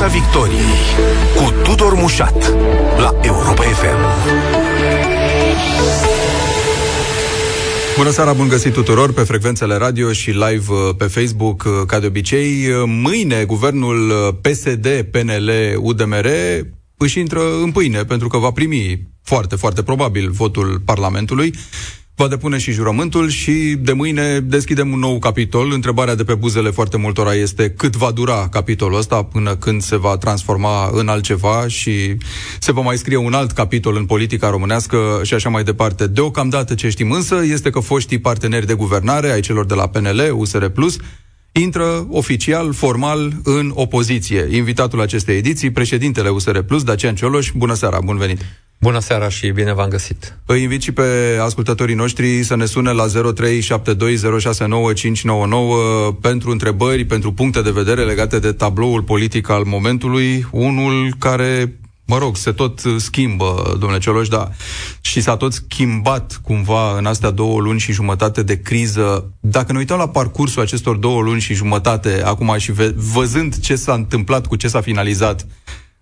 Piața Victoriei cu Tudor Mușat la Europa FM. Bună seara, bun găsit tuturor pe frecvențele radio și live uh, pe Facebook, uh, ca de obicei. Uh, mâine, guvernul PSD, PNL, UDMR își intră în pâine, pentru că va primi foarte, foarte probabil votul Parlamentului va depune și jurământul și de mâine deschidem un nou capitol. Întrebarea de pe buzele foarte multora este cât va dura capitolul ăsta până când se va transforma în altceva și se va mai scrie un alt capitol în politica românească și așa mai departe. Deocamdată ce știm însă este că foștii parteneri de guvernare ai celor de la PNL, USR Plus, intră oficial, formal, în opoziție. Invitatul acestei ediții, președintele USR Plus, Dacian Cioloș. Bună seara, bun venit! Bună seara și bine v-am găsit! Îi invit și pe ascultătorii noștri să ne sune la 0372069599 pentru întrebări, pentru puncte de vedere legate de tabloul politic al momentului, unul care mă rog, se tot schimbă, domnule Cioloș, da, și s-a tot schimbat cumva în astea două luni și jumătate de criză. Dacă ne uităm la parcursul acestor două luni și jumătate, acum și văzând ce s-a întâmplat, cu ce s-a finalizat,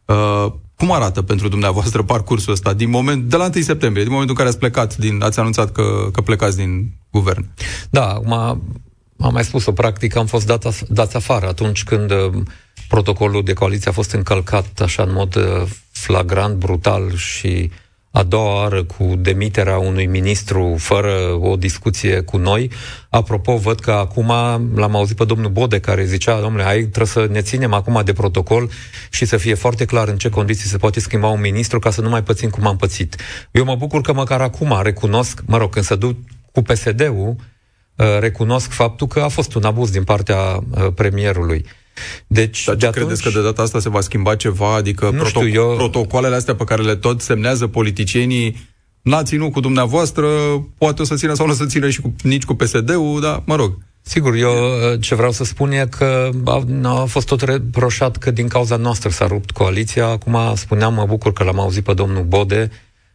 uh, cum arată pentru dumneavoastră parcursul ăsta din moment, de la 1 septembrie, din momentul în care ați plecat, din, ați anunțat că, că plecați din guvern? Da, acum am mai spus-o, practic am fost dat, dați afară atunci când uh, protocolul de coaliție a fost încălcat așa în mod uh, flagrant, brutal și a doua oară cu demiterea unui ministru fără o discuție cu noi. Apropo, văd că acum l-am auzit pe domnul Bode care zicea, domnule, ai, trebuie să ne ținem acum de protocol și să fie foarte clar în ce condiții se poate schimba un ministru ca să nu mai pățim cum am pățit. Eu mă bucur că măcar acum recunosc, mă rog, când se duc cu PSD-ul, uh, recunosc faptul că a fost un abuz din partea uh, premierului. Deci, Dar ce de credeți atunci... că de data asta se va schimba ceva? Adică nu proto- știu, eu... protocoalele astea pe care le tot semnează politicienii n-a ținut cu dumneavoastră, poate o să țină sau nu o să țină și cu, nici cu PSD-ul, dar mă rog. Sigur, eu uh, ce vreau să spun e că a, a fost tot reproșat că din cauza noastră s-a rupt coaliția. Acum spuneam, mă bucur că l-am auzit pe domnul Bode,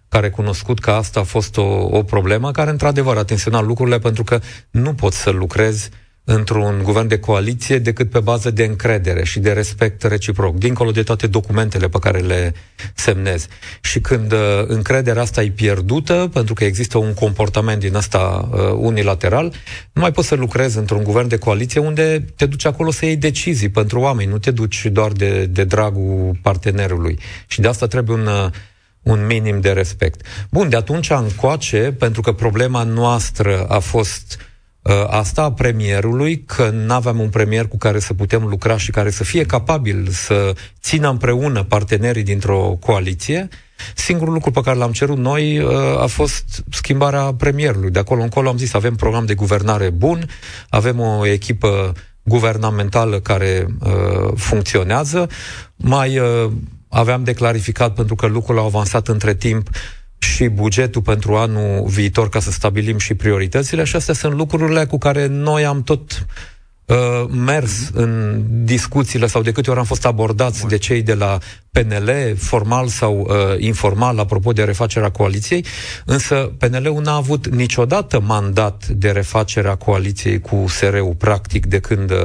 care a cunoscut că asta a fost o, o problemă, care într-adevăr a tensionat lucrurile pentru că nu poți să lucrezi uh, într-un guvern de coaliție decât pe bază de încredere și de respect reciproc, dincolo de toate documentele pe care le semnezi. Și când uh, încrederea asta e pierdută, pentru că există un comportament din asta uh, unilateral, nu mai poți să lucrezi într-un guvern de coaliție unde te duci acolo să iei decizii pentru oameni, nu te duci doar de, de dragul partenerului. Și de asta trebuie un uh, un minim de respect. Bun, de atunci încoace, pentru că problema noastră a fost uh, Uh, asta a premierului, că nu aveam un premier cu care să putem lucra și care să fie capabil să țină împreună partenerii dintr-o coaliție, singurul lucru pe care l-am cerut noi uh, a fost schimbarea premierului. De acolo încolo am zis, avem program de guvernare bun, avem o echipă guvernamentală care uh, funcționează, mai uh, aveam de clarificat pentru că lucrurile au avansat între timp și bugetul pentru anul viitor ca să stabilim și prioritățile și astea sunt lucrurile cu care noi am tot uh, mers în discuțiile sau de câte ori am fost abordați Bun. de cei de la PNL, formal sau uh, informal, apropo de refacerea coaliției, însă PNL-ul n-a avut niciodată mandat de refacerea coaliției cu SR-ul, practic, de când uh,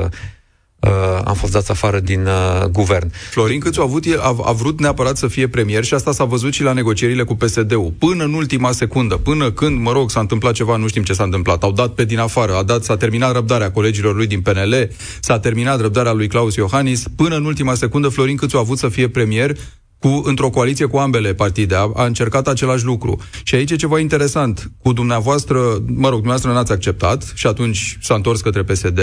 uh, am fost dați afară din uh, guvern. Florin Câțu a, avut, a, a vrut neapărat să fie premier și asta s-a văzut și la negocierile cu PSD-ul. Până în ultima secundă, până când, mă rog, s-a întâmplat ceva, nu știm ce s-a întâmplat. Au dat pe din afară, a dat, s-a terminat răbdarea colegilor lui din PNL, s-a terminat răbdarea lui Claus Iohannis. Până în ultima secundă, Florin Câțu a avut să fie premier cu, într-o coaliție cu ambele partide. A, a încercat același lucru. Și aici e ceva interesant. Cu dumneavoastră, mă rog, dumneavoastră n-ați acceptat și atunci s-a întors către PSD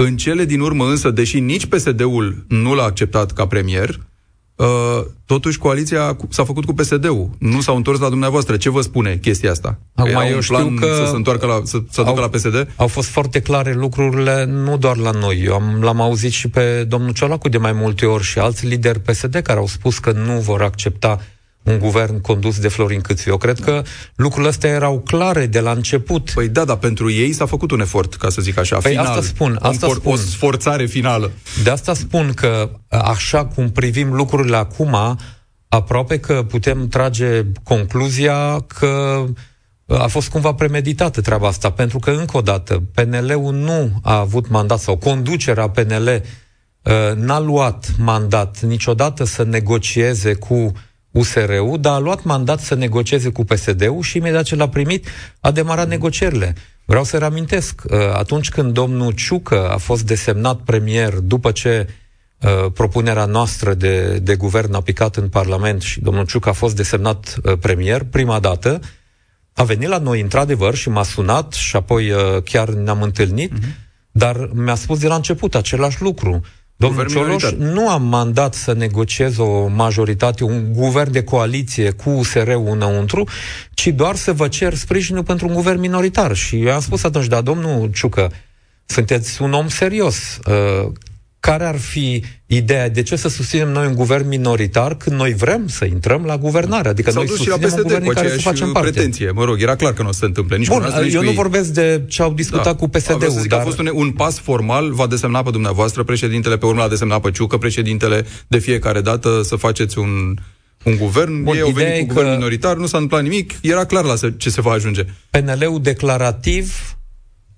în cele din urmă însă, deși nici PSD-ul nu l-a acceptat ca premier, uh, totuși coaliția s-a făcut cu PSD-ul. Nu s-au întors la dumneavoastră. Ce vă spune chestia asta? Acum că eu știu că să se întoarcă la, să, să au, ducă la PSD? Au fost foarte clare lucrurile, nu doar la noi. Eu am, l-am auzit și pe domnul Ciolacu de mai multe ori și alți lideri PSD care au spus că nu vor accepta un guvern condus de Florin Câțu. Eu cred că lucrurile astea erau clare de la început. Păi da, dar pentru ei s-a făcut un efort, ca să zic așa, păi final. asta spun, asta o, spun. O sforțare finală. De asta spun că, așa cum privim lucrurile acum, aproape că putem trage concluzia că a fost cumva premeditată treaba asta, pentru că, încă o dată, PNL-ul nu a avut mandat, sau conducerea PNL uh, n-a luat mandat niciodată să negocieze cu USR-ul, dar a luat mandat să negocieze cu PSD-ul și imediat ce l-a primit, a demarat negocierile. Vreau să reamintesc, uh, atunci când domnul Ciucă a fost desemnat premier după ce uh, propunerea noastră de, de guvern a picat în Parlament și domnul Ciucă a fost desemnat uh, premier, prima dată, a venit la noi, într-adevăr, și m-a sunat și apoi chiar ne-am întâlnit, uh-huh. dar mi-a spus de la început același lucru. Domnul Cioloș nu am mandat să negociez o majoritate, un guvern de coaliție cu USR-ul înăuntru, ci doar să vă cer sprijinul pentru un guvern minoritar. Și eu am spus atunci, da, domnul Ciucă, sunteți un om serios. Uh, care ar fi ideea? De ce să susținem noi un guvern minoritar când noi vrem să intrăm la guvernare? Adică S-au noi susținem un guvern în care să facem parte. pretenție. Mă rog, era clar că nu o să se întâmple. Nici Bun, eu nici nu vorbesc de ce au discutat da. cu PSD-ul. Zic dar... a fost un, un pas formal, va desemna pe dumneavoastră președintele, pe urmă l-a desemnat pe Ciucă, președintele de fiecare dată să faceți un un guvern, Bun, ei au venit cu că... guvern minoritar, nu s-a întâmplat nimic, era clar la ce se va ajunge. PNL-ul declarativ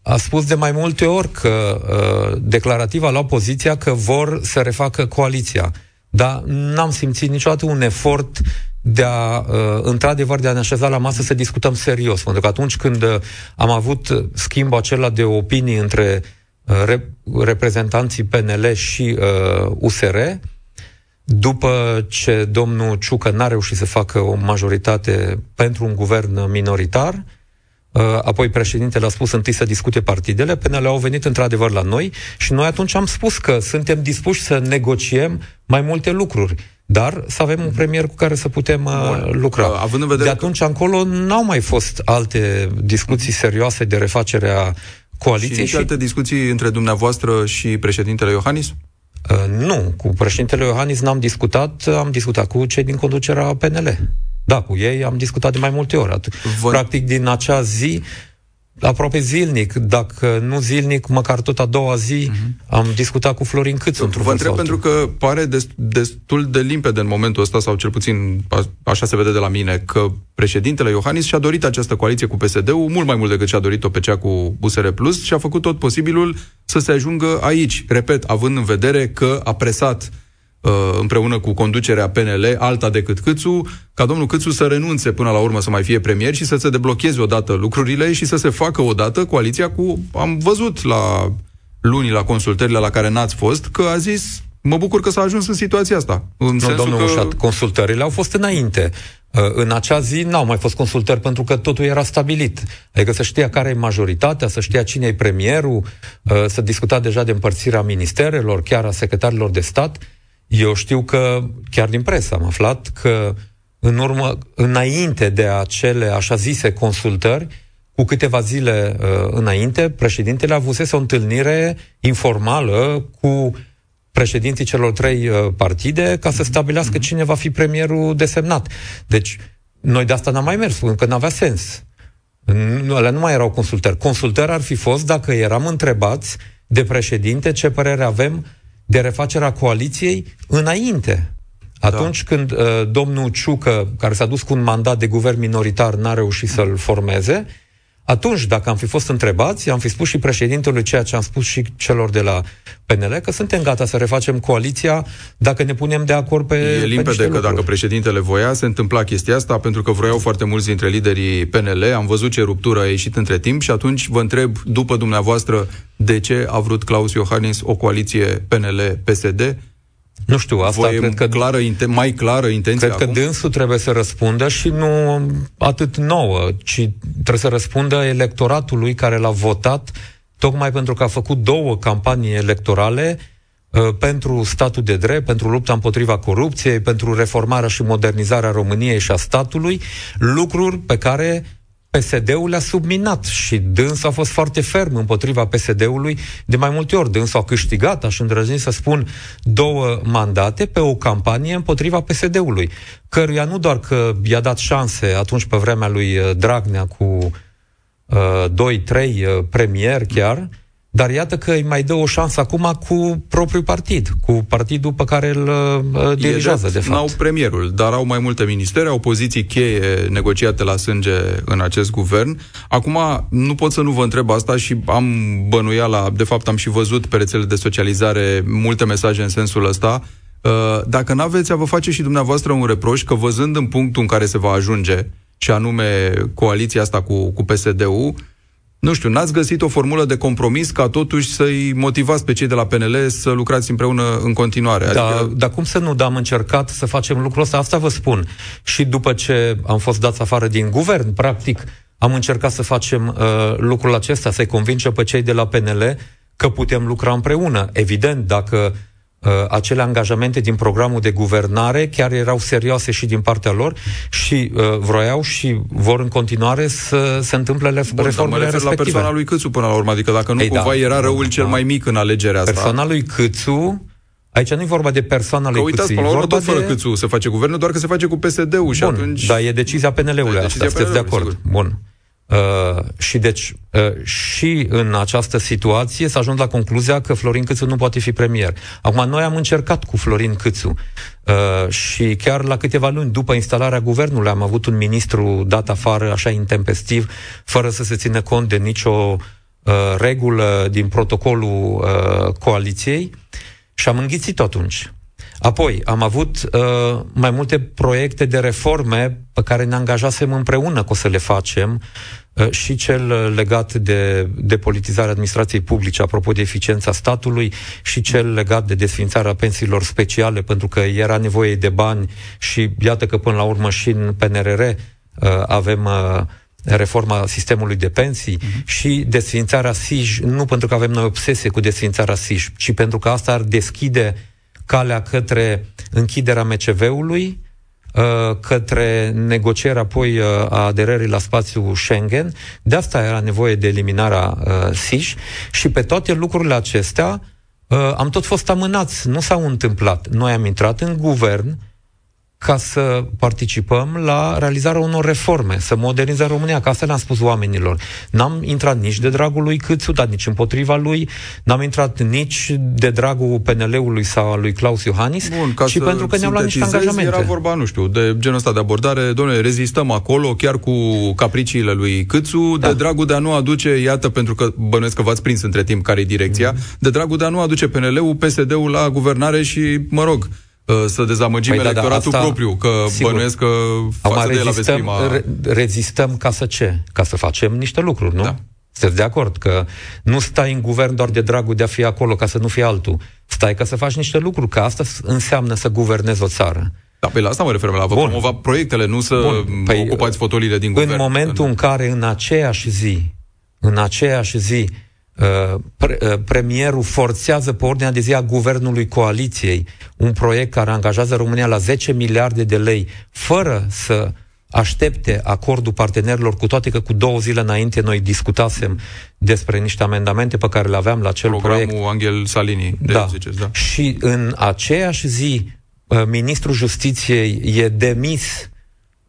a spus de mai multe ori că uh, declarativ a luat poziția că vor să refacă coaliția. Dar n-am simțit niciodată un efort de a, uh, într-adevăr, de a ne așeza la masă să discutăm serios. Pentru că atunci când uh, am avut schimbul acela de opinii între uh, rep- reprezentanții PNL și uh, USR, după ce domnul Ciucă n-a reușit să facă o majoritate pentru un guvern minoritar, uh, Uh, apoi președintele a spus întâi să discute partidele, PNL au venit într-adevăr la noi și noi atunci am spus că suntem dispuși să negociem mai multe lucruri, dar să avem un premier cu care să putem uh, Bun. lucra. Uh, având în vedere de atunci că... încolo n-au mai fost alte discuții serioase de refacere a coaliției. Și, și alte discuții între dumneavoastră și președintele Iohannis? Uh, nu, cu președintele Iohannis n-am discutat, am discutat cu cei din conducerea PNL. Da, cu ei am discutat de mai multe ori. Vă... Practic, din acea zi, aproape zilnic, dacă nu zilnic, măcar tot a doua zi, uh-huh. am discutat cu Florin Câțu într-un Vă întreb pentru că pare destul de limpede în momentul ăsta, sau cel puțin așa se vede de la mine, că președintele Iohannis și-a dorit această coaliție cu PSD-ul mult mai mult decât și-a dorit-o pe cea cu USR Plus și a făcut tot posibilul să se ajungă aici. Repet, având în vedere că a presat Uh, împreună cu conducerea PNL, alta decât Câțu, ca domnul Câțu să renunțe până la urmă să mai fie premier și să se deblocheze odată lucrurile și să se facă odată coaliția cu... Am văzut la luni la consultările la care n-ați fost că a zis mă bucur că s-a ajuns în situația asta. În nu, domnul că... Mușat, consultările au fost înainte. Uh, în acea zi n-au mai fost consultări pentru că totul era stabilit. Adică să știa care e majoritatea, să știa cine e premierul, uh, să discuta deja de împărțirea ministerelor, chiar a secretarilor de stat eu știu că, chiar din presă am aflat, că în urmă, înainte de acele așa zise consultări, cu câteva zile uh, înainte, președintele avusese o întâlnire informală cu președinții celor trei uh, partide ca să stabilească mm-hmm. cine va fi premierul desemnat. Deci, noi de asta n-am mai mers, pentru că n-avea sens. Nu, alea nu mai erau consultări. Consultări ar fi fost dacă eram întrebați de președinte ce părere avem de refacerea coaliției înainte. Atunci da. când uh, domnul Ciucă, care s-a dus cu un mandat de guvern minoritar, n-a reușit să-l formeze, atunci, dacă am fi fost întrebați, am fi spus și președintelui ceea ce am spus și celor de la PNL, că suntem gata să refacem coaliția dacă ne punem de acord pe E limpede pe că lucruri. dacă președintele voia, se întâmpla chestia asta, pentru că vroiau foarte mulți dintre liderii PNL, am văzut ce ruptură a ieșit între timp și atunci vă întreb, după dumneavoastră, de ce a vrut Claus Iohannis o coaliție PNL-PSD? Nu știu, asta Voie cred că... Clară, mai clară intenția Cred acum? că dânsul trebuie să răspundă și nu atât nouă, ci trebuie să răspundă electoratului care l-a votat tocmai pentru că a făcut două campanii electorale uh, pentru statul de drept, pentru lupta împotriva corupției, pentru reformarea și modernizarea României și a statului, lucruri pe care PSD-ul le-a subminat și dânsul a fost foarte ferm împotriva PSD-ului de mai multe ori. Dânsul a câștigat, aș îndrăzni să spun, două mandate pe o campanie împotriva PSD-ului, căruia nu doar că i-a dat șanse atunci pe vremea lui uh, Dragnea cu uh, 2-3 uh, premier chiar, dar iată că îi mai dă o șansă acum cu propriul partid, cu partidul pe care îl uh, dirigează, de, de fapt. N-au premierul, dar au mai multe ministere, au poziții cheie negociate la sânge în acest guvern. Acum, nu pot să nu vă întreb asta și am bănuiala, de fapt am și văzut pe rețele de socializare multe mesaje în sensul ăsta, uh, dacă n-aveți a vă face și dumneavoastră un reproș că văzând în punctul în care se va ajunge, și anume coaliția asta cu, cu PSD-ul, nu știu, n-ați găsit o formulă de compromis ca totuși să-i motivați pe cei de la PNL să lucrați împreună în continuare. Da, adică... dar cum să nu, dar am încercat să facem lucrul ăsta, asta vă spun. Și după ce am fost dați afară din guvern, practic, am încercat să facem uh, lucrul acesta, să-i convingem pe cei de la PNL că putem lucra împreună. Evident, dacă uh, acele angajamente din programul de guvernare chiar erau serioase și din partea lor și uh, vroiau și vor în continuare să se întâmple le- Bun, reformele mă respective. la persoana lui Câțu până la urmă, adică dacă nu Ei, cumva da, era răul da, cel da. mai mic în alegerea asta. Persoana lui Câțu Aici nu e vorba de persoana lui uitați, Câțu. până la urmă tot fără de... Câțu se face guvernul, doar că se face cu PSD-ul și atunci... Da, e decizia PNL-ului da, asta, sunteți de acord. Sigur. Bun. Uh, și deci uh, și în această situație s-a ajuns la concluzia că Florin Câțu nu poate fi premier. Acum, noi am încercat cu Florin Câțu uh, și chiar la câteva luni după instalarea guvernului am avut un ministru dat afară așa intempestiv, fără să se țină cont de nicio uh, regulă din protocolul uh, coaliției și am înghițit atunci. Apoi, am avut uh, mai multe proiecte de reforme pe care ne angajasem împreună că o să le facem uh, și cel legat de, de politizarea administrației publice, apropo de eficiența statului, și cel legat de desfințarea pensiilor speciale, pentru că era nevoie de bani și iată că până la urmă și în PNRR uh, avem uh, reforma sistemului de pensii uh-huh. și desfințarea SIJ, nu pentru că avem noi obsesie cu desfințarea SIJ, ci pentru că asta ar deschide calea către închiderea MCV-ului, uh, către negocierea apoi uh, a aderării la spațiul Schengen. De asta era nevoie de eliminarea uh, SIJ și pe toate lucrurile acestea am tot fost amânați, nu s-au întâmplat. Noi am intrat în guvern ca să participăm la realizarea unor reforme, să modernizăm România, că asta le-am spus oamenilor. N-am intrat nici de dragul lui Câțu, dar nici împotriva lui, n-am intrat nici de dragul PNL-ului sau al lui Claus Iohannis, Bun, ca ci pentru că ne-am luat niște angajamente. Era vorba, nu știu, de genul ăsta de abordare, domnule, rezistăm acolo, chiar cu capriciile lui Câțu, da. de dragul de a nu aduce, iată, pentru că bănuiesc că v-ați prins între timp care e direcția, mm-hmm. de dragul de a nu aduce PNL-ul, PSD-ul la guvernare și, mă rog, Uh, să dezamăgim păi electoratul da, da, asta, propriu, că sigur. bănuiesc că față de el prima... Re- rezistăm ca să ce? Ca să facem niște lucruri, nu? Da. Sunteți de acord că nu stai în guvern doar de dragul de a fi acolo ca să nu fie altul. Stai ca să faci niște lucruri, că asta înseamnă să guvernezi o țară. Da, pe la asta mă refer, la vă promova proiectele, nu să Bun. Păi, ocupați fotoliile din în guvern. În momentul în care în aceeași zi, în aceeași zi, Uh, pre- uh, premierul forțează pe ordinea de zi a guvernului coaliției un proiect care angajează România la 10 miliarde de lei, fără să aștepte acordul partenerilor, cu toate că cu două zile înainte noi discutasem despre niște amendamente pe care le aveam la acel Programul proiect. Angel Salini, de da. ziceți, da. Și în aceeași zi, uh, ministrul justiției e demis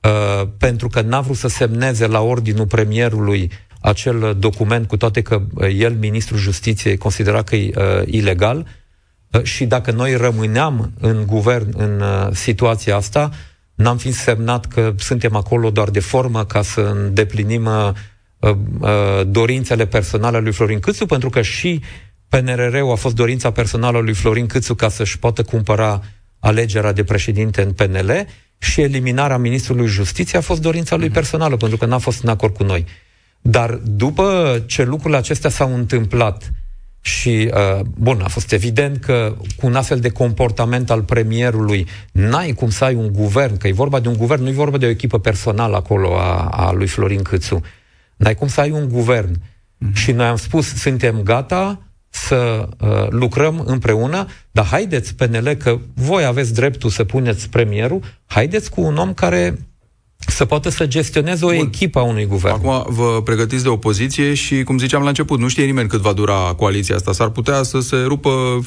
uh, pentru că n-a vrut să semneze la ordinul premierului acel document, cu toate că uh, el, ministrul justiției, considera că e uh, ilegal uh, și dacă noi rămâneam în guvern în uh, situația asta, n-am fi semnat că suntem acolo doar de formă ca să îndeplinim uh, uh, dorințele personale lui Florin Câțu, pentru că și PNRR-ul a fost dorința personală lui Florin Câțu ca să-și poată cumpăra alegerea de președinte în PNL și eliminarea ministrului justiției a fost dorința lui mhm. personală, pentru că n-a fost în acord cu noi. Dar după ce lucrurile acestea s-au întâmplat și, uh, bun, a fost evident că cu un astfel de comportament al premierului n-ai cum să ai un guvern, că e vorba de un guvern, nu e vorba de o echipă personală acolo a, a lui Florin Câțu. N-ai cum să ai un guvern. Mm-hmm. Și noi am spus, suntem gata să uh, lucrăm împreună, dar haideți, PNL, că voi aveți dreptul să puneți premierul, haideți cu un om care să poată să gestioneze o Bun. echipă a unui guvern. Acum vă pregătiți de opoziție și, cum ziceam la început, nu știe nimeni cât va dura coaliția asta. S-ar putea să se rupă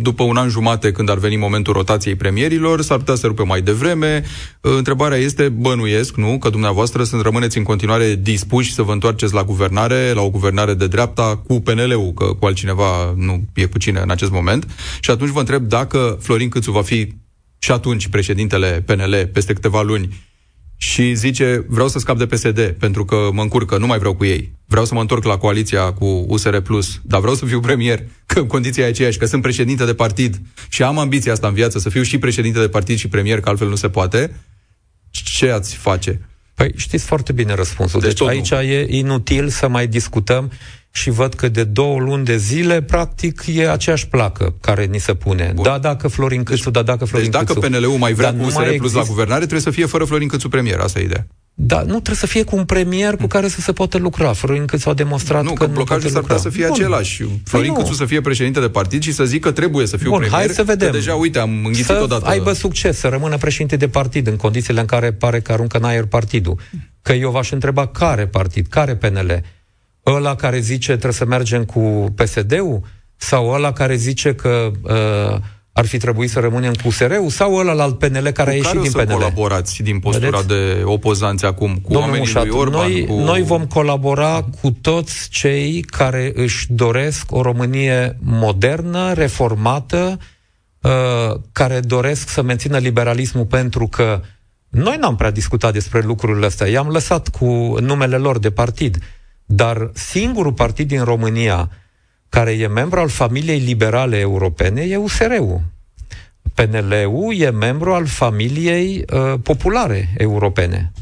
după un an jumate când ar veni momentul rotației premierilor, s-ar putea să se rupe mai devreme. Întrebarea este, bănuiesc, nu, că dumneavoastră sunt rămâneți în continuare dispuși să vă întoarceți la guvernare, la o guvernare de dreapta cu PNL-ul, că cu altcineva nu e cu cine în acest moment. Și atunci vă întreb dacă Florin Câțu va fi și atunci președintele PNL peste câteva luni și zice vreau să scap de PSD pentru că mă încurcă, nu mai vreau cu ei. Vreau să mă întorc la coaliția cu USR+, dar vreau să fiu premier, că condiția e aceeași, că sunt președinte de partid și am ambiția asta în viață, să fiu și președinte de partid și premier, că altfel nu se poate. Ce ați face? Păi știți foarte bine răspunsul. Deci, deci aici nu. e inutil să mai discutăm și văd că de două luni de zile, practic, e aceeași placă care ni se pune. Bun. Da, dacă Florin Câțu, deci, da, dacă Florin Deci dacă Câțu. PNL-ul mai vrea cu USR Plus la guvernare, trebuie să fie fără Florin Câțu premier, asta e ideea. Da, nu trebuie să fie cu un premier cu care să se poată lucra. Florin Câțu a demonstrat nu, că, că blocajul s-ar putea să fie Bun. același. Păi Florin păi Câțu să fie președinte de partid și să zică că trebuie să fiu Bun, premier. hai să vedem. deja, uite, am înghițit să odată. aibă succes, să rămână președinte de partid în condițiile în care pare că aruncă în aer partidul. Că eu v-aș întreba care partid, care PNL ăla care zice trebuie să mergem cu PSD-ul? Sau ăla care zice că uh, ar fi trebuit să rămânem cu USR-ul? Sau ăla al PNL care cu a ieșit din PNL? colaborați din postura Vedeți? de opozanți acum? Cu Domnul oamenii Mușat, lui Orban? Noi, cu... noi vom colabora cu toți cei care își doresc o Românie modernă, reformată, uh, care doresc să mențină liberalismul pentru că noi n-am prea discutat despre lucrurile astea. I-am lăsat cu numele lor de partid. Dar singurul partid din România care e membru al familiei liberale europene e USR-ul. PNL-ul e membru al familiei uh, populare europene,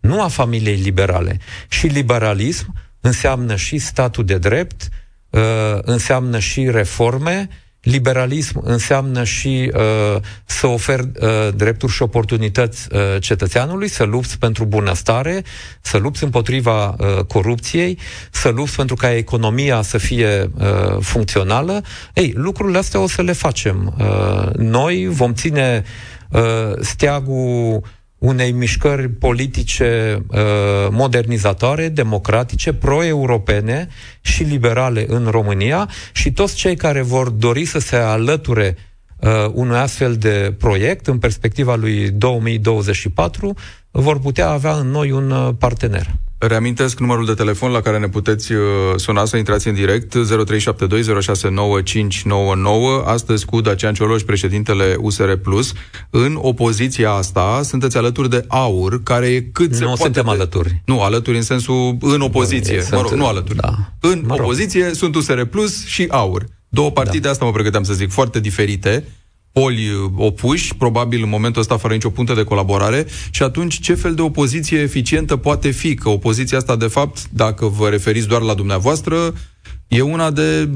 nu a familiei liberale. Și liberalism înseamnă și statul de drept, uh, înseamnă și reforme, Liberalism înseamnă și uh, să ofer uh, drepturi și oportunități uh, cetățeanului, să lupți pentru bunăstare, să lupți împotriva uh, corupției, să lupți pentru ca economia să fie uh, funcțională. Ei, lucrurile astea o să le facem. Uh, noi vom ține uh, steagul unei mișcări politice uh, modernizatoare, democratice, pro-europene și liberale în România și toți cei care vor dori să se alăture uh, unui astfel de proiect în perspectiva lui 2024 vor putea avea în noi un uh, partener. Reamintesc numărul de telefon la care ne puteți uh, suna să intrați în direct 0372069599 astăzi cu Dacian Cioloș, președintele USR Plus. În opoziția asta sunteți alături de AUR, care e cât nu se poate suntem de... alături. Nu, alături în sensul în opoziție. Mă rog, nu alături. Da. În mă rog. opoziție sunt USR Plus și AUR. Două partide, da. asta mă pregăteam să zic, foarte diferite poli uh, opuși, probabil în momentul ăsta fără nicio punte de colaborare, și atunci ce fel de opoziție eficientă poate fi? Că opoziția asta, de fapt, dacă vă referiți doar la dumneavoastră, e una de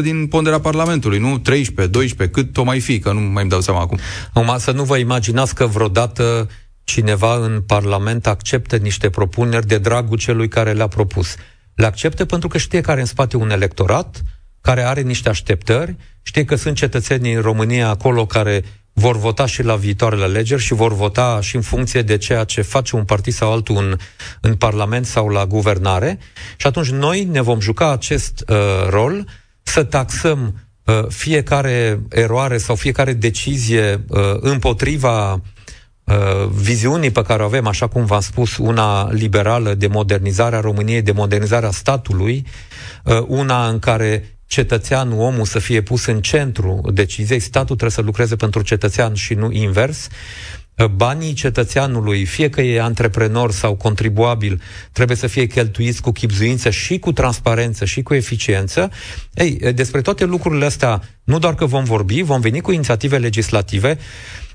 10% din ponderea Parlamentului, nu 13, 12, cât o mai fi, că nu mai îmi dau seama acum. Acum să nu vă imaginați că vreodată cineva în Parlament acceptă niște propuneri de dragul celui care le-a propus. Le acceptă pentru că știe care în spate un electorat, care are niște așteptări, știe că sunt cetățenii în România acolo care vor vota și la viitoarele alegeri și vor vota și în funcție de ceea ce face un partid sau altul în, în Parlament sau la guvernare. Și atunci noi ne vom juca acest uh, rol să taxăm uh, fiecare eroare sau fiecare decizie uh, împotriva uh, viziunii pe care o avem, așa cum v-am spus, una liberală de modernizare a României, de modernizare a statului, uh, una în care cetățeanul, omul să fie pus în centru deciziei, statul trebuie să lucreze pentru cetățean și nu invers, banii cetățeanului, fie că e antreprenor sau contribuabil, trebuie să fie cheltuiți cu chipzuință și cu transparență și cu eficiență. Ei, despre toate lucrurile astea, nu doar că vom vorbi, vom veni cu inițiative legislative,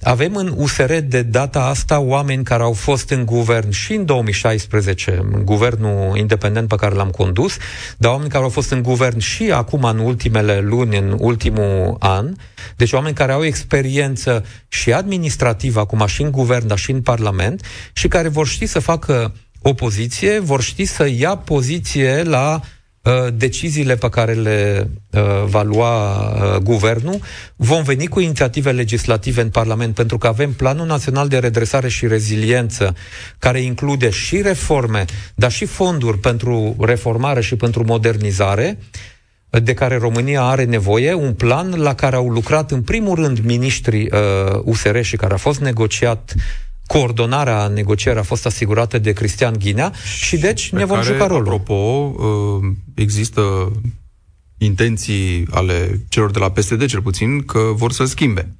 avem în USR de data asta oameni care au fost în guvern și în 2016, în guvernul independent pe care l-am condus, dar oameni care au fost în guvern și acum în ultimele luni, în ultimul an, deci oameni care au experiență și administrativă acum și în guvern, dar și în parlament și care vor ști să facă opoziție, vor ști să ia poziție la uh, deciziile pe care le uh, va lua uh, guvernul, vom veni cu inițiative legislative în Parlament, pentru că avem Planul Național de Redresare și Reziliență, care include și reforme, dar și fonduri pentru reformare și pentru modernizare, de care România are nevoie, un plan la care au lucrat în primul rând miniștrii uh, USR și care a fost negociat coordonarea negocierii a fost asigurată de Cristian Ghinea și deci ne vom care, juca rolul. Apropo, uh, există intenții ale celor de la PSD, cel puțin, că vor să schimbe.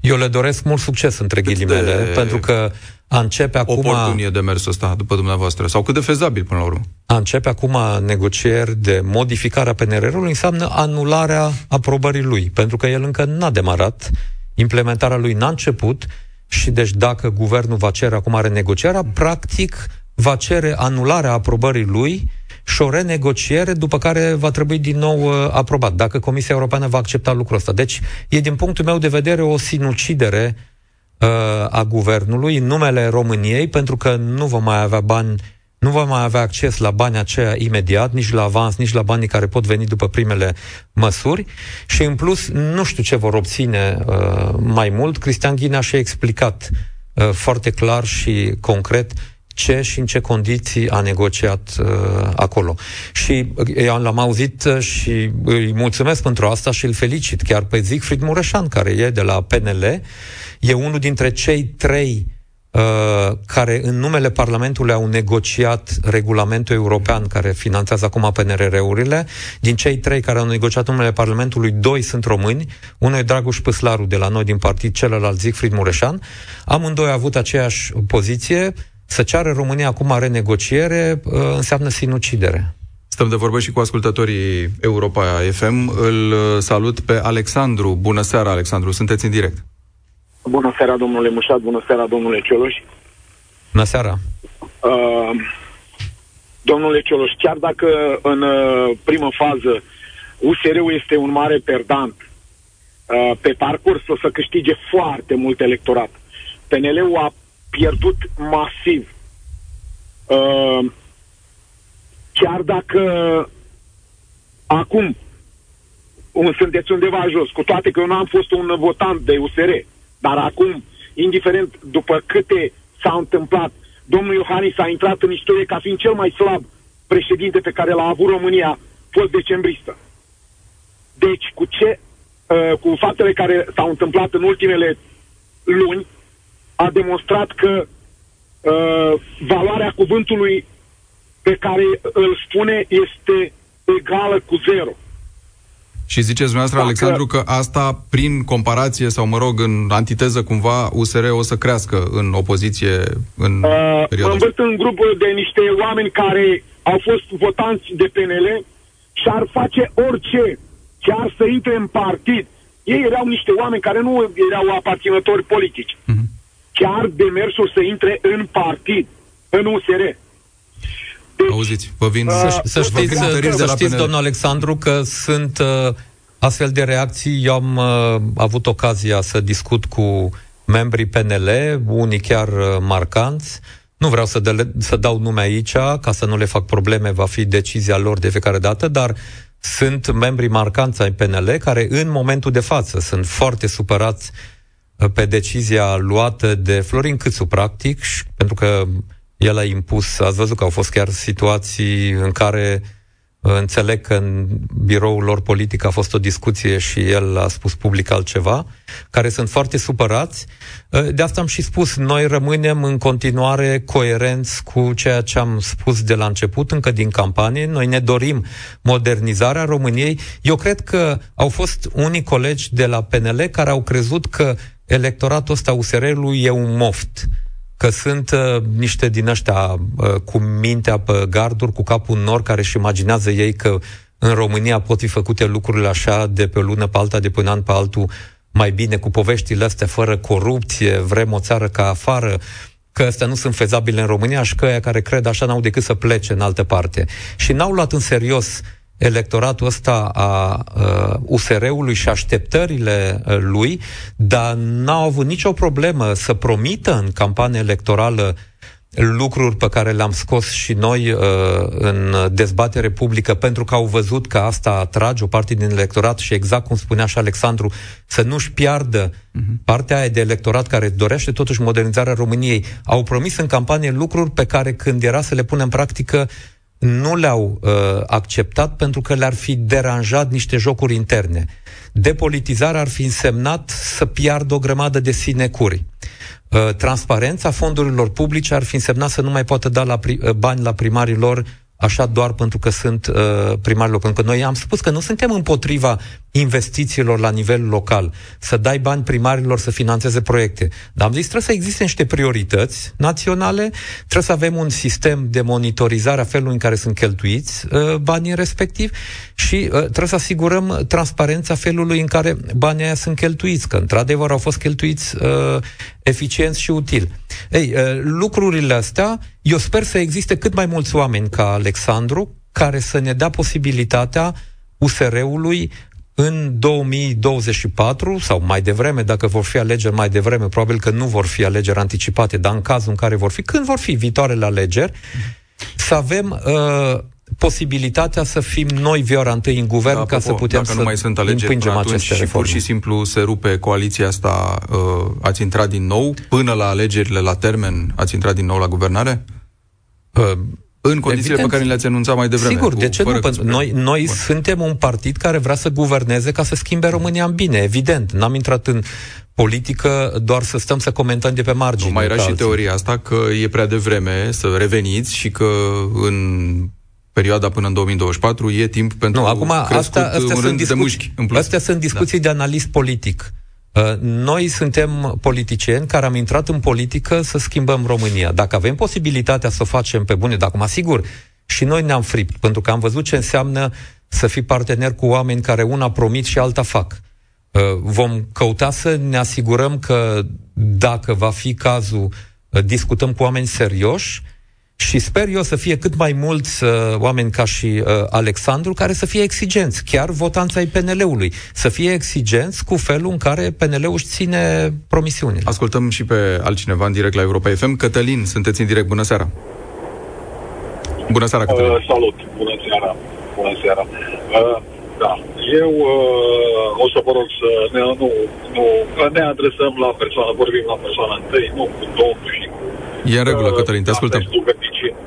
Eu le doresc mult succes, între cât ghilimele, de pentru că a începe acum... Oportun e demersul ăsta, după dumneavoastră, sau cât de fezabil, până la urmă? A începe acum negocieri de modificare a PNR-ului înseamnă anularea aprobării lui, pentru că el încă n-a demarat, implementarea lui n-a început și deci dacă guvernul va cere acum renegocierea, practic va cere anularea aprobării lui și o renegociere, după care va trebui din nou uh, aprobat, dacă Comisia Europeană va accepta lucrul ăsta. Deci e din punctul meu de vedere o sinucidere uh, a guvernului în numele României, pentru că nu vom mai avea bani nu va mai avea acces la banii aceia imediat, nici la avans, nici la banii care pot veni după primele măsuri și în plus nu știu ce vor obține uh, mai mult. Cristian Ghinea și-a explicat uh, foarte clar și concret ce și în ce condiții a negociat uh, acolo. Și eu uh, l-am auzit uh, și îi mulțumesc pentru asta și îl felicit chiar pe Siegfried Mureșan, care e de la PNL, e unul dintre cei trei Uh, care în numele Parlamentului au negociat regulamentul european care finanțează acum PNRR-urile. Din cei trei care au negociat numele Parlamentului, doi sunt români, unul e Dragoș Păslaru de la noi din partid, celălalt Siegfried Mureșan. Amândoi au avut aceeași poziție. Să ceară România acum renegociere uh, înseamnă sinucidere. Stăm de vorbă și cu ascultătorii Europa FM. Îl uh, salut pe Alexandru. Bună seara, Alexandru. Sunteți în direct. Bună seara, domnule Mușat, bună seara, domnule Cioloș. Bună seara. Uh, domnule Cioloș, chiar dacă în uh, primă fază USR-ul este un mare perdant, uh, pe parcurs o să câștige foarte mult electorat. PNL-ul a pierdut masiv. Uh, chiar dacă acum un, sunteți undeva jos, cu toate că eu nu am fost un votant de USR, dar acum, indiferent după câte s-a întâmplat, domnul Iohannis a intrat în istorie ca fiind cel mai slab președinte pe care l-a avut România fost decembristă. Deci, cu ce, uh, cu faptele care s-au întâmplat în ultimele luni, a demonstrat că uh, valoarea cuvântului pe care îl spune este egală cu zero. Și ziceți dumneavoastră, Dacă... Alexandru, că asta, prin comparație sau, mă rog, în antiteză, cumva, USR o să crească în opoziție în uh, perioada Mă în grupul de niște oameni care au fost votanți de PNL și ar face orice ce ar să intre în partid. Ei erau niște oameni care nu erau aparținători politici. Uh-huh. Chiar demersul să intre în partid, în USR. Deci, Auziți, vă vin... Uh, să, să știți, să știți domnul Alexandru, că sunt uh, astfel de reacții. Eu am uh, avut ocazia să discut cu membrii PNL, unii chiar uh, marcanți. Nu vreau să, de, să dau nume aici, ca să nu le fac probleme, va fi decizia lor de fiecare dată, dar sunt membrii marcanți ai PNL care în momentul de față sunt foarte supărați uh, pe decizia luată de Florin Câțu, practic, pentru că el a impus, ați văzut că au fost chiar situații în care uh, înțeleg că în biroul lor politic a fost o discuție și el a spus public altceva, care sunt foarte supărați. Uh, de asta am și spus, noi rămânem în continuare coerenți cu ceea ce am spus de la început, încă din campanie. Noi ne dorim modernizarea României. Eu cred că au fost unii colegi de la PNL care au crezut că electoratul ăsta USR-ului e un moft că sunt uh, niște din ăștia uh, cu mintea pe garduri, cu capul în nor, care își imaginează ei că în România pot fi făcute lucrurile așa de pe o lună pe alta, de pe un an pe altul, mai bine cu poveștile astea, fără corupție, vrem o țară ca afară, că astea nu sunt fezabile în România și că aia care cred așa n-au decât să plece în altă parte. Și n-au luat în serios uh, electoratul ăsta a uh, USR-ului și așteptările uh, lui, dar n-au avut nicio problemă să promită în campanie electorală lucruri pe care le-am scos și noi uh, în dezbatere publică pentru că au văzut că asta atrage o parte din electorat și exact cum spunea și Alexandru, să nu-și piardă uh-huh. partea aia de electorat care dorește totuși modernizarea României. Au promis în campanie lucruri pe care când era să le punem în practică nu le-au uh, acceptat pentru că le-ar fi deranjat niște jocuri interne. Depolitizarea ar fi însemnat să piardă o grămadă de sinecuri. Uh, transparența fondurilor publice ar fi însemnat să nu mai poată da la pri- uh, bani la primarii lor așa doar pentru că sunt uh, primarilor. Pentru că noi am spus că nu suntem împotriva investițiilor la nivel local, să dai bani primarilor să financeze proiecte. Dar am zis, trebuie să existe niște priorități naționale, trebuie să avem un sistem de monitorizare a felului în care sunt cheltuiți uh, banii respectiv și uh, trebuie să asigurăm transparența felului în care banii aia sunt cheltuiți, că într-adevăr au fost cheltuiți uh, eficient și util. Ei, uh, lucrurile astea, eu sper să existe cât mai mulți oameni ca Alexandru, care să ne dea posibilitatea USR-ului în 2024 sau mai devreme, dacă vor fi alegeri mai devreme, probabil că nu vor fi alegeri anticipate, dar în cazul în care vor fi, când vor fi viitoarele alegeri, să avem uh, posibilitatea să fim noi vioara întâi în guvern da, ca să putem dacă să nu mai sunt alegeri până atunci aceste și reforme. pur și simplu se rupe coaliția asta, uh, ați intrat din nou până la alegerile la termen, ați intrat din nou la guvernare? Uh, în condițiile Evident. pe care le-ați enunțat mai devreme. Sigur, de ce nu? Pentru noi, noi suntem un partid care vrea să guverneze ca să schimbe România în bine, evident. N-am intrat în politică doar să stăm să comentăm de pe margine. Nu, mai era și alții. teoria asta că e prea devreme să reveniți și că în perioada până în 2024 e timp pentru nu, acum, asta, astea un sunt discuții, de mușchi în plus. Astea sunt discuții da. de analist politic. Uh, noi suntem politicieni care am intrat în politică să schimbăm România. Dacă avem posibilitatea să o facem pe bune, dacă mă asigur, și noi ne-am fript, pentru că am văzut ce înseamnă să fii partener cu oameni care una promit și alta fac. Uh, vom căuta să ne asigurăm că dacă va fi cazul, uh, discutăm cu oameni serioși și sper eu să fie cât mai mulți uh, oameni ca și uh, Alexandru care să fie exigenți, chiar votanța ai PNL-ului, să fie exigenți cu felul în care PNL-ul își ține promisiunile. Ascultăm și pe altcineva în direct la Europa FM. Cătălin, sunteți în direct. Bună seara! Bună seara, Cătălin! Uh, salut! Bună seara! Bună seara! Uh, da, eu uh, o să vă rog să ne, nu, nu, ne adresăm la persoană, vorbim la persoană întâi, nu cu domnul și cu E în regulă, Cătălin, te ascultăm.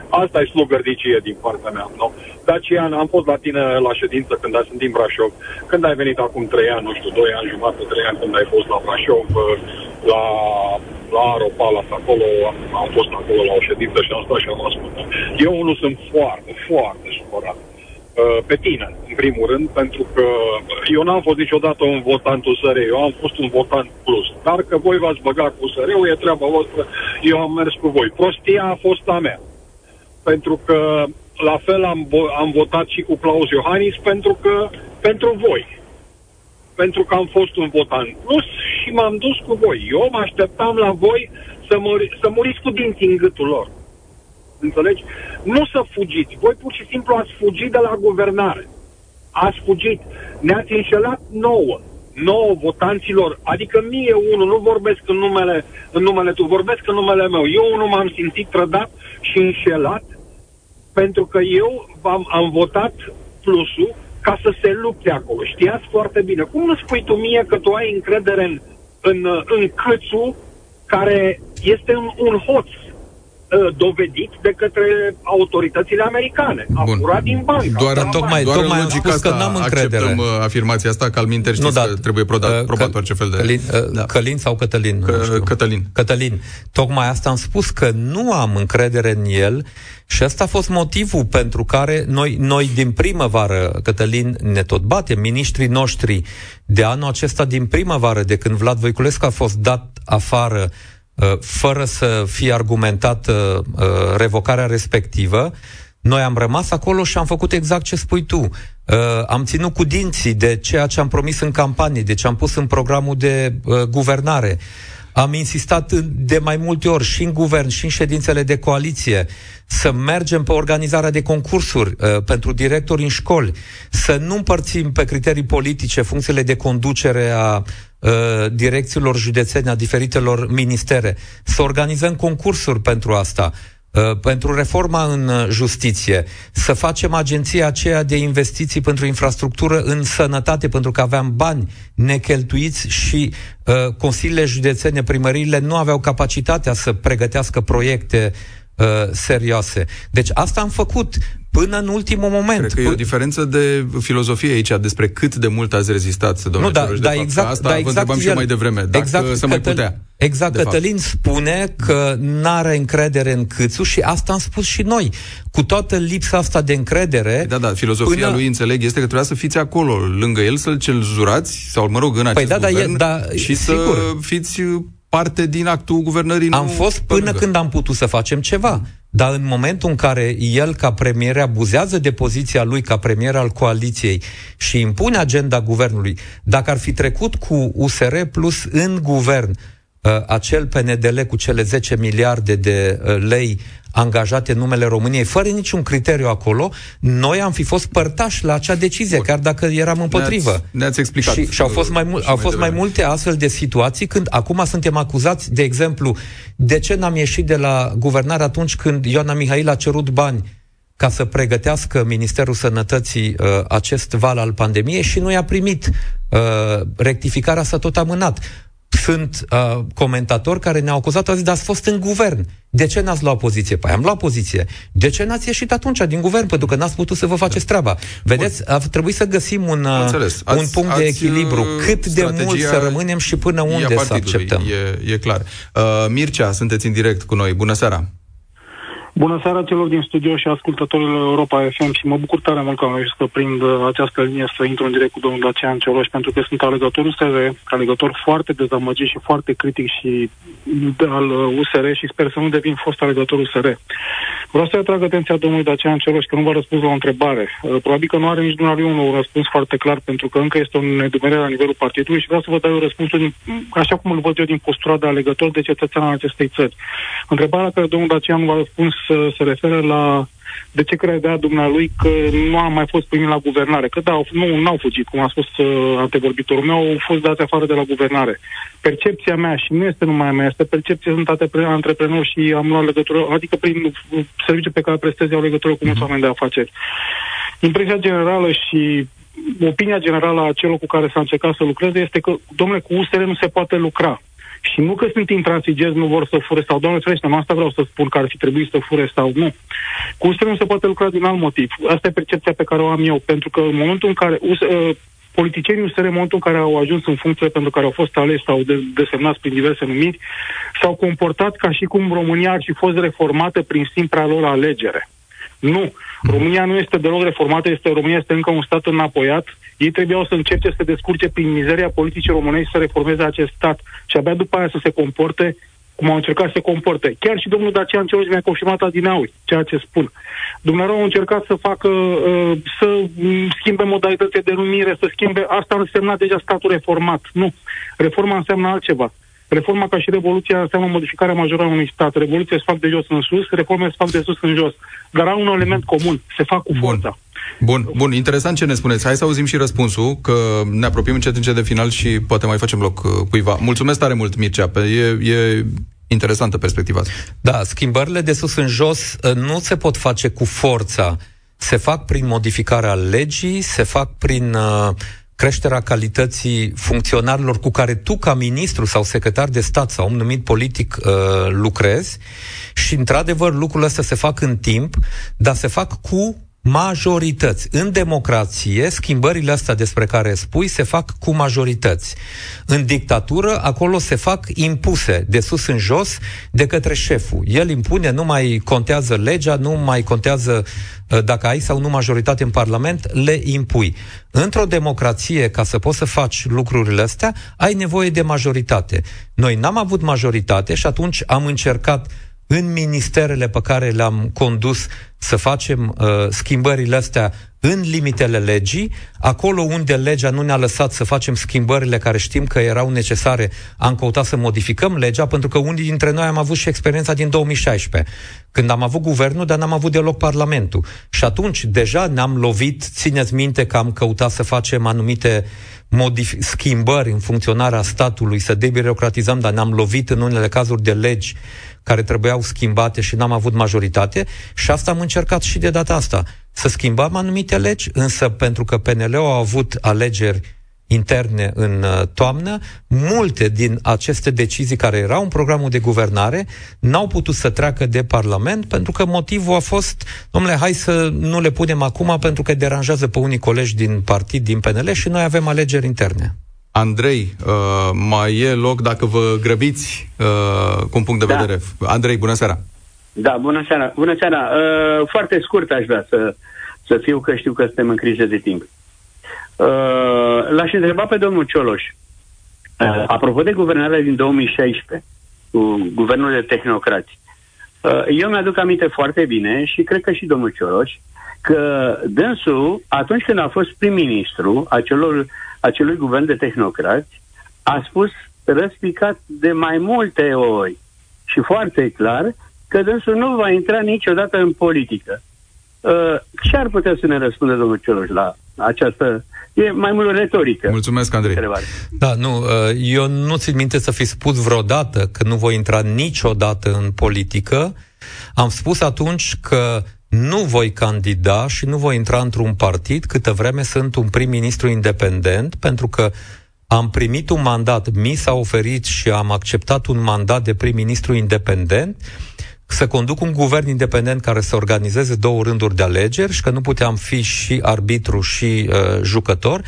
Asta e slugărdicie din partea mea. No? Dacian, am fost la tine la ședință când ai sunt din Brașov. Când ai venit acum 3 ani, nu știu, 2 ani, jumătate, 3 ani, când ai fost la Brașov, la, la Aropalas, acolo, am, am fost acolo la o ședință și am stat și am ascultat. Eu unul sunt foarte, foarte supărat Uh, pe tine, în primul rând, pentru că eu n-am fost niciodată un votant USR, eu am fost un votant plus. Dar că voi v-ați băgat cu USR-ul, e treaba voastră, eu am mers cu voi. Prostia a fost a mea. Pentru că la fel am, am votat și cu Claus Iohannis pentru că pentru voi. Pentru că am fost un votant plus și m-am dus cu voi. Eu mă așteptam la voi să, mă, să muriți cu dinții în gâtul lor. Înțelegi? Nu să fugiți. Voi pur și simplu ați fugit de la guvernare. Ați fugit. Ne-ați înșelat nouă. Nouă votanților. Adică mie unul, nu vorbesc în numele, în numele tu, vorbesc în numele meu. Eu unul m-am simțit trădat și înșelat pentru că eu am, am votat plusul ca să se lupte acolo. Știați foarte bine. Cum nu spui tu mie că tu ai încredere în, în, în câțul care este un, un hoț Uh, dovedit de către autoritățile americane. A Bun. furat din bancă. Doar, tocmai, doar tocmai am spus că n-am încredere. Acceptăm uh, afirmația asta, că al minter nu, da, că trebuie prodat, uh, probat orice fel de... Călin, uh, da. Călin sau Cătălin? Că, Cătălin. Cătălin. Tocmai asta am spus, că nu am încredere în el și asta a fost motivul pentru care noi, noi din primăvară, Cătălin, ne tot batem, miniștrii noștri de anul acesta din primăvară, de când Vlad Voiculescu a fost dat afară Uh, fără să fie argumentată uh, revocarea respectivă, noi am rămas acolo și am făcut exact ce spui tu. Uh, am ținut cu dinții de ceea ce am promis în campanie, de ce am pus în programul de guvernare. Am insistat de mai multe ori și în guvern și în ședințele de coaliție să mergem pe organizarea de concursuri uh, pentru directori în școli, să nu împărțim pe criterii politice funcțiile de conducere a uh, direcțiilor județene, a diferitelor ministere, să organizăm concursuri pentru asta. Uh, pentru reforma în uh, justiție, să facem agenția aceea de investiții pentru infrastructură în sănătate, pentru că aveam bani necheltuiți și uh, consiliile județene, primăriile nu aveau capacitatea să pregătească proiecte uh, serioase. Deci asta am făcut până în ultimul moment. Cred că e o diferență de filozofie aici despre cât de mult ați rezistat, domnule nu, da, da, exact, Asta da, exact vă întrebam el, și mai devreme, dacă exact, să mai putea. Exact, Cătălin fapt. spune că n-are încredere în Câțu și asta am spus și noi. Cu toată lipsa asta de încredere... Da, da, filozofia până... lui, înțeleg, este că trebuia să fiți acolo, lângă el, să-l cenzurați, sau, mă rog, în păi acest da, guvern, da, e, da, și sigur. să fiți parte din actul guvernării. Am fost până lângă. când am putut să facem ceva. Dar în momentul în care el, ca premier, abuzează de poziția lui ca premier al coaliției și impune agenda guvernului, dacă ar fi trecut cu USR plus în guvern, uh, acel PNDL cu cele 10 miliarde de uh, lei angajate în numele României, fără niciun criteriu acolo, noi am fi fost părtași la acea decizie, Bun. chiar dacă eram împotrivă. Ne-ați, ne-ați explicat. Și, și au fost, mai, mul- au fost mai multe astfel de situații când acum suntem acuzați, de exemplu, de ce n-am ieșit de la guvernare atunci când Ioana Mihail a cerut bani ca să pregătească Ministerul Sănătății uh, acest val al pandemiei și nu i-a primit. Uh, rectificarea s-a tot amânat sunt uh, comentatori care ne-au acuzat, au zis, dar ați fost în guvern. De ce n-ați luat poziție? Păi am luat poziție. De ce n-ați ieșit atunci din guvern? Pentru că n-ați putut să vă faceți treaba. Vedeți, Bun. a trebuit să găsim un, uh, un punct ați, de echilibru. Uh, Cât de mult să rămânem și până unde să acceptăm. E, e clar. Uh, Mircea, sunteți în direct cu noi. Bună seara! Bună seara celor din studio și ascultătorilor Europa FM și mă bucur tare mult că am reușit să prind uh, această linie să intru în direct cu domnul Dacian Cioloș pentru că sunt alegător USR, alegător foarte dezamăgit și foarte critic și al USR uh, și sper să nu devin fost alegător USR. Vreau să atrag atenția domnului Dacian Cioloș că nu v-a răspuns la o întrebare. Uh, probabil că nu are nici dumneavoastră un răspuns foarte clar pentru că încă este o nedumerere la nivelul partidului și vreau să vă dau răspunsul din, așa cum îl văd eu din postura de alegător de cetățean al acestei țări. Întrebarea care domnul Dacian nu v-a răspuns se referă la de ce credea dumnealui că nu a mai fost primit la guvernare. Că da, nu au fugit, cum a spus uh, antevorbitorul meu, au fost dați afară de la guvernare. Percepția mea, și nu este numai a mea, este percepția, sunt antreprenori și am luat legătură, adică prin serviciul pe care prestez au legătură cu mulți mhm. oameni de afaceri. Impresia generală și opinia generală a celor cu care s-a încercat să lucreze este că, domnule, cu USR nu se poate lucra. Și nu că sunt intransigenți, nu vor să fure sau, doamne ferește, nu asta vreau să spun că ar fi trebuit să fure sau nu. Cu USR nu se poate lucra din alt motiv. Asta e percepția pe care o am eu, pentru că în momentul în care USR, uh, politicienii USR, în momentul în care au ajuns în funcție pentru care au fost aleși sau de, desemnați prin diverse numiri, s-au comportat ca și cum România ar fi fost reformată prin simpla lor alegere. Nu. România nu este deloc reformată, este, România este încă un stat înapoiat. Ei trebuiau să încerce să se descurce prin mizeria politicii românești să reformeze acest stat și abia după aia să se comporte cum au încercat să se comporte. Chiar și domnul Dacian Cioloș mi-a confirmat adinaui ceea ce spun. Dumnezeu au încercat să facă, uh, să schimbe modalitățile de numire, să schimbe, asta însemna deja statul reformat. Nu. Reforma înseamnă altceva. Reforma ca și revoluția înseamnă modificarea majoră a unui stat. Revoluția se fac de jos în sus, reforme se fac de sus în jos. Dar au un element comun, se fac cu forța. Bun. Bun, bun, interesant ce ne spuneți. Hai să auzim și răspunsul, că ne apropiem încet încet de final și poate mai facem loc uh, cuiva. Mulțumesc tare mult, Mircea. E, e interesantă perspectiva asta. Da, schimbările de sus în jos uh, nu se pot face cu forța. Se fac prin modificarea legii, se fac prin uh, creșterea calității funcționarilor cu care tu, ca ministru sau secretar de stat sau om numit politic, uh, lucrezi și, într-adevăr, lucrurile astea se fac în timp, dar se fac cu majorități. În democrație, schimbările astea despre care spui se fac cu majorități. În dictatură, acolo se fac impuse, de sus în jos, de către șeful. El impune, nu mai contează legea, nu mai contează uh, dacă ai sau nu majoritate în Parlament, le impui. Într-o democrație, ca să poți să faci lucrurile astea, ai nevoie de majoritate. Noi n-am avut majoritate și atunci am încercat în ministerele pe care le-am condus să facem uh, schimbările astea în limitele legii, acolo unde legea nu ne-a lăsat să facem schimbările care știm că erau necesare, am căutat să modificăm legea, pentru că unii dintre noi am avut și experiența din 2016, când am avut guvernul, dar n-am avut deloc parlamentul. Și atunci deja ne-am lovit, țineți minte că am căutat să facem anumite modific- schimbări în funcționarea statului, să debirocratizăm, dar ne-am lovit în unele cazuri de legi care trebuiau schimbate și n-am avut majoritate și asta am încercat și de data asta. Să schimbăm anumite legi, însă pentru că PNL-ul a avut alegeri interne în uh, toamnă, multe din aceste decizii care erau în programul de guvernare n-au putut să treacă de Parlament pentru că motivul a fost, domnule, hai să nu le punem acum pentru că deranjează pe unii colegi din partid, din PNL și noi avem alegeri interne. Andrei, uh, mai e loc dacă vă grăbiți uh, cu un punct de da. vedere. Andrei, bună seara! Da, bună seara! Bună seara! Uh, foarte scurt aș vrea să, să fiu, că știu că suntem în criză de timp. Uh, l-aș întreba pe domnul Cioloș. Uh, apropo de guvernarea din 2016, cu guvernul de tehnocrați, uh, eu mi-aduc aminte foarte bine și cred că și domnul Cioloș, că dânsul, atunci când a fost prim-ministru acelor acelui guvern de tehnocrați, a spus răspicat de mai multe ori și foarte clar că dânsul nu va intra niciodată în politică. Uh, ce ar putea să ne răspundă domnul Cioloș la această... E mai mult retorică. Mulțumesc, Andrei. Întrebare. Da, nu, uh, eu nu țin minte să fi spus vreodată că nu voi intra niciodată în politică. Am spus atunci că nu voi candida și nu voi intra într-un partid câtă vreme sunt un prim-ministru independent, pentru că am primit un mandat, mi s-a oferit și am acceptat un mandat de prim-ministru independent să conduc un guvern independent care să organizeze două rânduri de alegeri și că nu puteam fi și arbitru și uh, jucător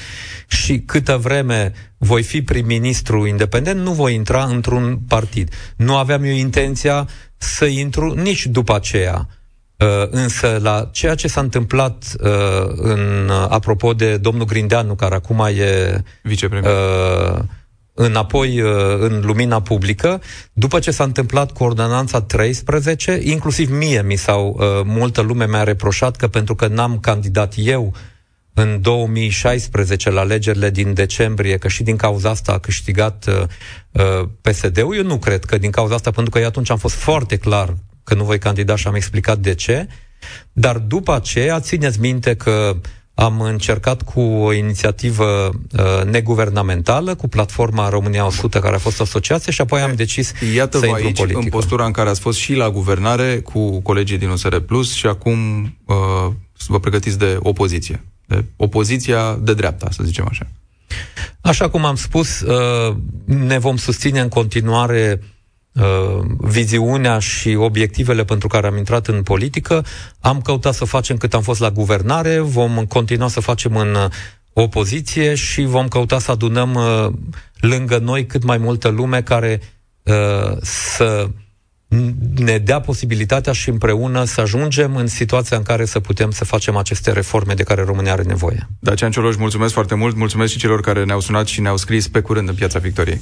și câtă vreme voi fi prim-ministru independent, nu voi intra într-un partid. Nu aveam eu intenția să intru nici după aceea. Uh, însă la ceea ce s-a întâmplat uh, în, uh, apropo de domnul Grindeanu, care acum e vicepremier, uh, înapoi uh, în lumina publică, după ce s-a întâmplat cu ordonanța 13, inclusiv mie mi s-au, uh, multă lume mi-a reproșat că pentru că n-am candidat eu în 2016 la alegerile din decembrie, că și din cauza asta a câștigat uh, uh PSD-ul, eu nu cred că din cauza asta, pentru că eu atunci am fost foarte clar că nu voi candida și am explicat de ce, dar după aceea țineți minte că am încercat cu o inițiativă uh, neguvernamentală, cu platforma România 100, care a fost asociație, și apoi am decis Iată să intru aici, în, în postura în care ați fost și la guvernare cu colegii din USR Plus și acum uh, vă pregătiți de opoziție. De opoziția de dreapta, să zicem așa. Așa cum am spus, uh, ne vom susține în continuare uh, uh, viziunea și obiectivele pentru care am intrat în politică. Am căutat să facem cât am fost la guvernare, vom continua să facem în uh, opoziție și vom căuta să adunăm uh, lângă noi cât mai multă lume care uh, să ne dea posibilitatea și împreună să ajungem în situația în care să putem să facem aceste reforme de care România are nevoie. Dacian Cioloș, mulțumesc foarte mult, mulțumesc și celor care ne-au sunat și ne-au scris pe curând în Piața Victoriei.